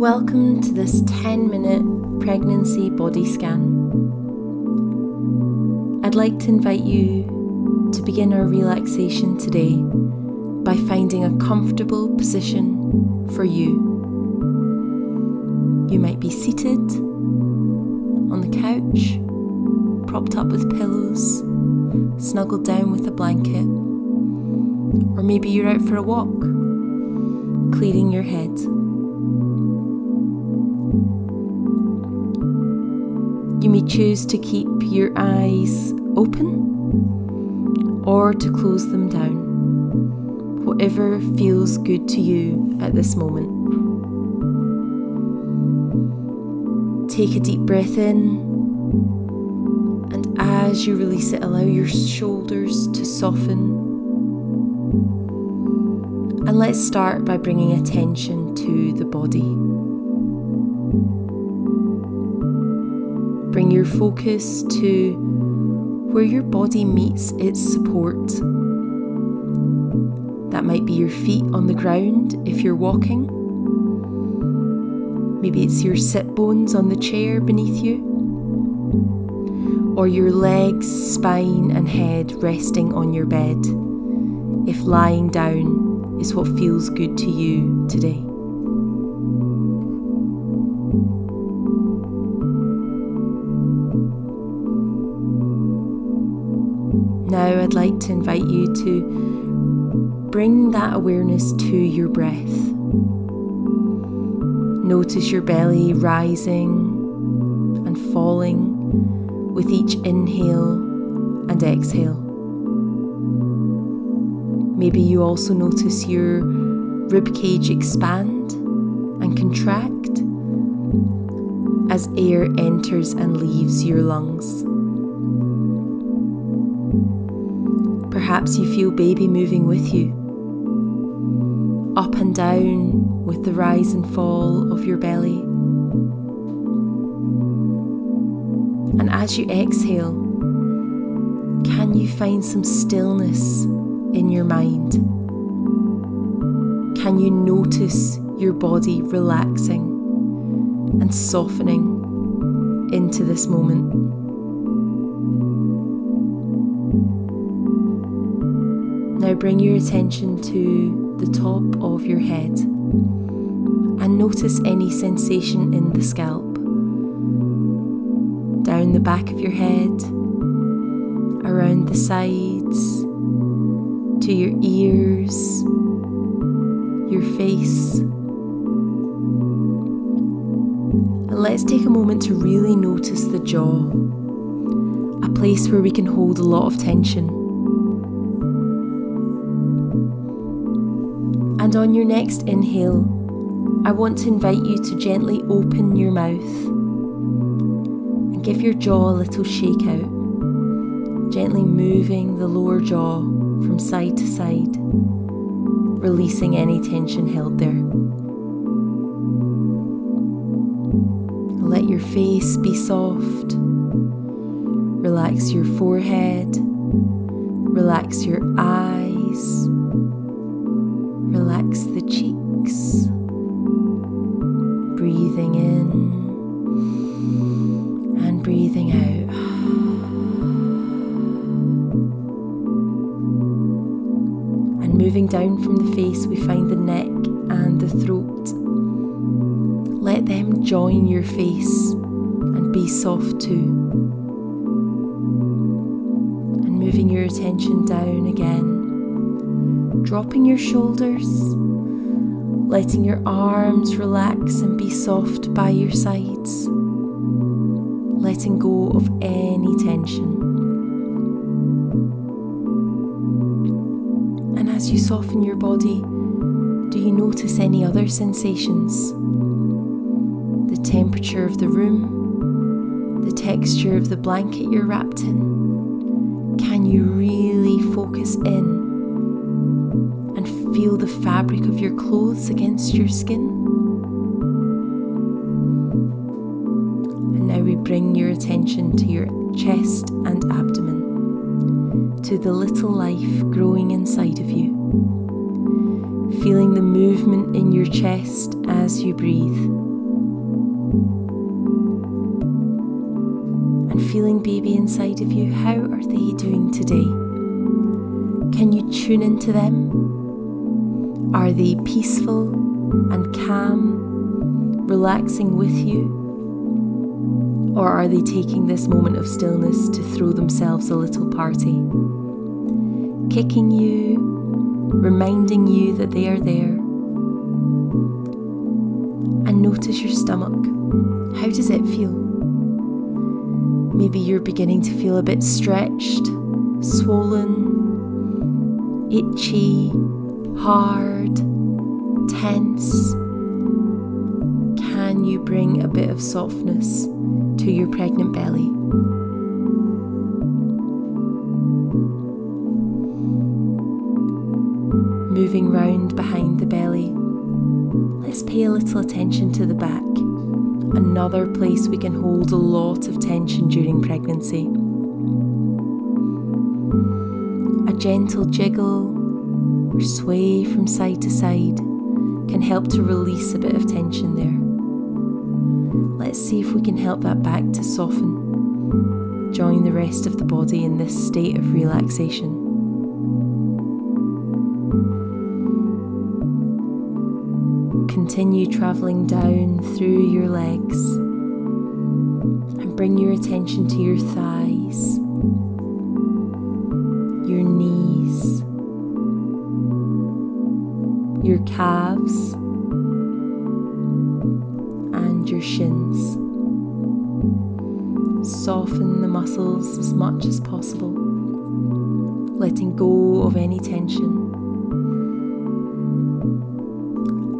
welcome to this 10 minute pregnancy body scan. I'd like to invite you to begin our relaxation today by finding a comfortable position for you. You might be seated on the couch, propped up with pillows, snuggled down with a blanket, or maybe you're out for a walk, clearing your head. You may choose to keep your eyes open or to close them down, whatever feels good to you at this moment. Take a deep breath in, and as you release it, allow your shoulders to soften. And let's start by bringing attention to the body. Bring your focus to where your body meets its support. That might be your feet on the ground if you're walking. Maybe it's your sit bones on the chair beneath you. Or your legs, spine, and head resting on your bed if lying down is what feels good to you today. Now, I'd like to invite you to bring that awareness to your breath. Notice your belly rising and falling with each inhale and exhale. Maybe you also notice your rib cage expand and contract as air enters and leaves your lungs. Perhaps you feel baby moving with you, up and down with the rise and fall of your belly. And as you exhale, can you find some stillness in your mind? Can you notice your body relaxing and softening into this moment? Now bring your attention to the top of your head and notice any sensation in the scalp. Down the back of your head, around the sides, to your ears, your face. Let's take a moment to really notice the jaw, a place where we can hold a lot of tension. And on your next inhale, I want to invite you to gently open your mouth and give your jaw a little shake out, gently moving the lower jaw from side to side, releasing any tension held there. Let your face be soft. Relax your forehead. Relax your eyes. And breathing out. And moving down from the face, we find the neck and the throat. Let them join your face and be soft too. And moving your attention down again dropping your shoulders, letting your arms relax and be soft by your sides, letting go of any tension. And as you soften your body, do you notice any other sensations? The temperature of the room, the texture of the blanket you're wrapped in? Can you really focus in feel the fabric of your clothes against your skin. And now we bring your attention to your chest and abdomen, to the little life growing inside of you. Feeling the movement in your chest as you breathe. and feeling baby inside of you, how are they doing today? Can you tune into them? Are they peaceful and calm, relaxing with you? Or are they taking this moment of stillness to throw themselves a little party? Kicking you, reminding you that they are there. And notice your stomach. How does it feel? Maybe you're beginning to feel a bit stretched, swollen, itchy, hard, tense. Can you bring a bit of softness to your pregnant belly? Moving round behind the belly, let's pay a little attention to the back another place we can hold a lot of tension during pregnancy. A gentle jiggle or sway from side to side can help to release a bit of tension there. Let's see if we can help that back to soften. Join the rest of the body in this state of relaxation. Continue travelling down through your legs and bring your attention to your thighs, your calves, and your shins. Soften the muscles as much as possible, letting go of any tension.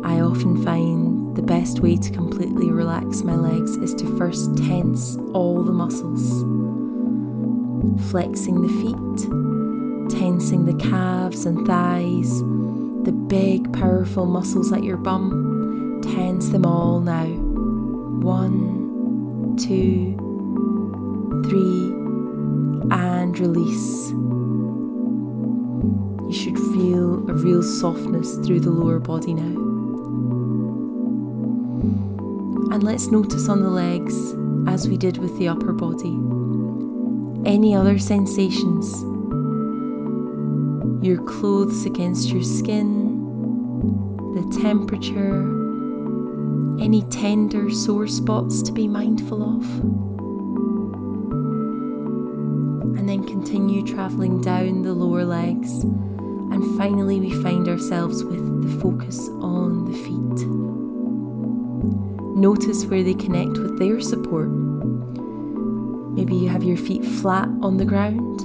I often find the best way to completely relax my legs is to first tense all the muscles. Flexing the feet, tensing the calves and thighs, big powerful muscles at your bum, tense them all now. One, two, three, and release. You should feel a real softness through the lower body now. And let's notice on the legs, as we did with the upper body, any other sensations. Your clothes against your skin, the temperature, any tender sore spots to be mindful of. And then continue travelling down the lower legs, and finally, we find ourselves with the focus on the feet. Notice where they connect with their support. Maybe you have your feet flat on the ground.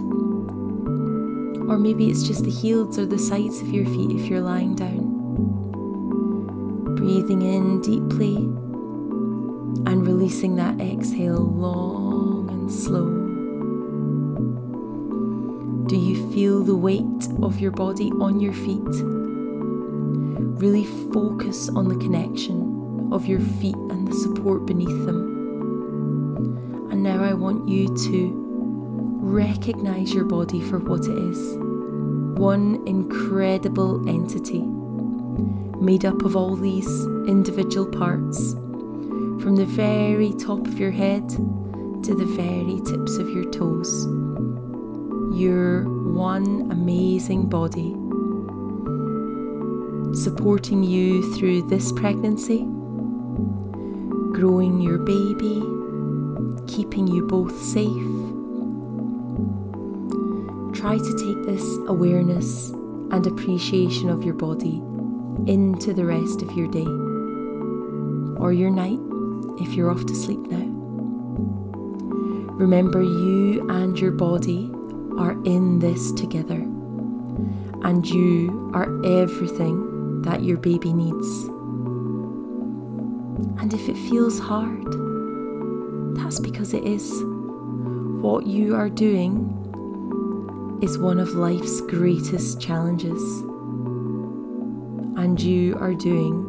Or maybe it's just the heels or the sides of your feet if you're lying down. Breathing in deeply and releasing that exhale long and slow. Do you feel the weight of your body on your feet? Really focus on the connection of your feet and the support beneath them. And now I want you to recognize your body for what it is one incredible entity made up of all these individual parts, from the very top of your head to the very tips of your toes. You're one amazing body supporting you through this pregnancy growing your baby, keeping you both safe. Try to take this awareness and appreciation of your body into the rest of your day or your night if you're off to sleep now. Remember, you and your body are in this together, and you are everything that your baby needs. And if it feels hard, that's because it is. What you are doing is one of life's greatest challenges. And you are doing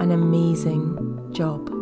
an amazing job.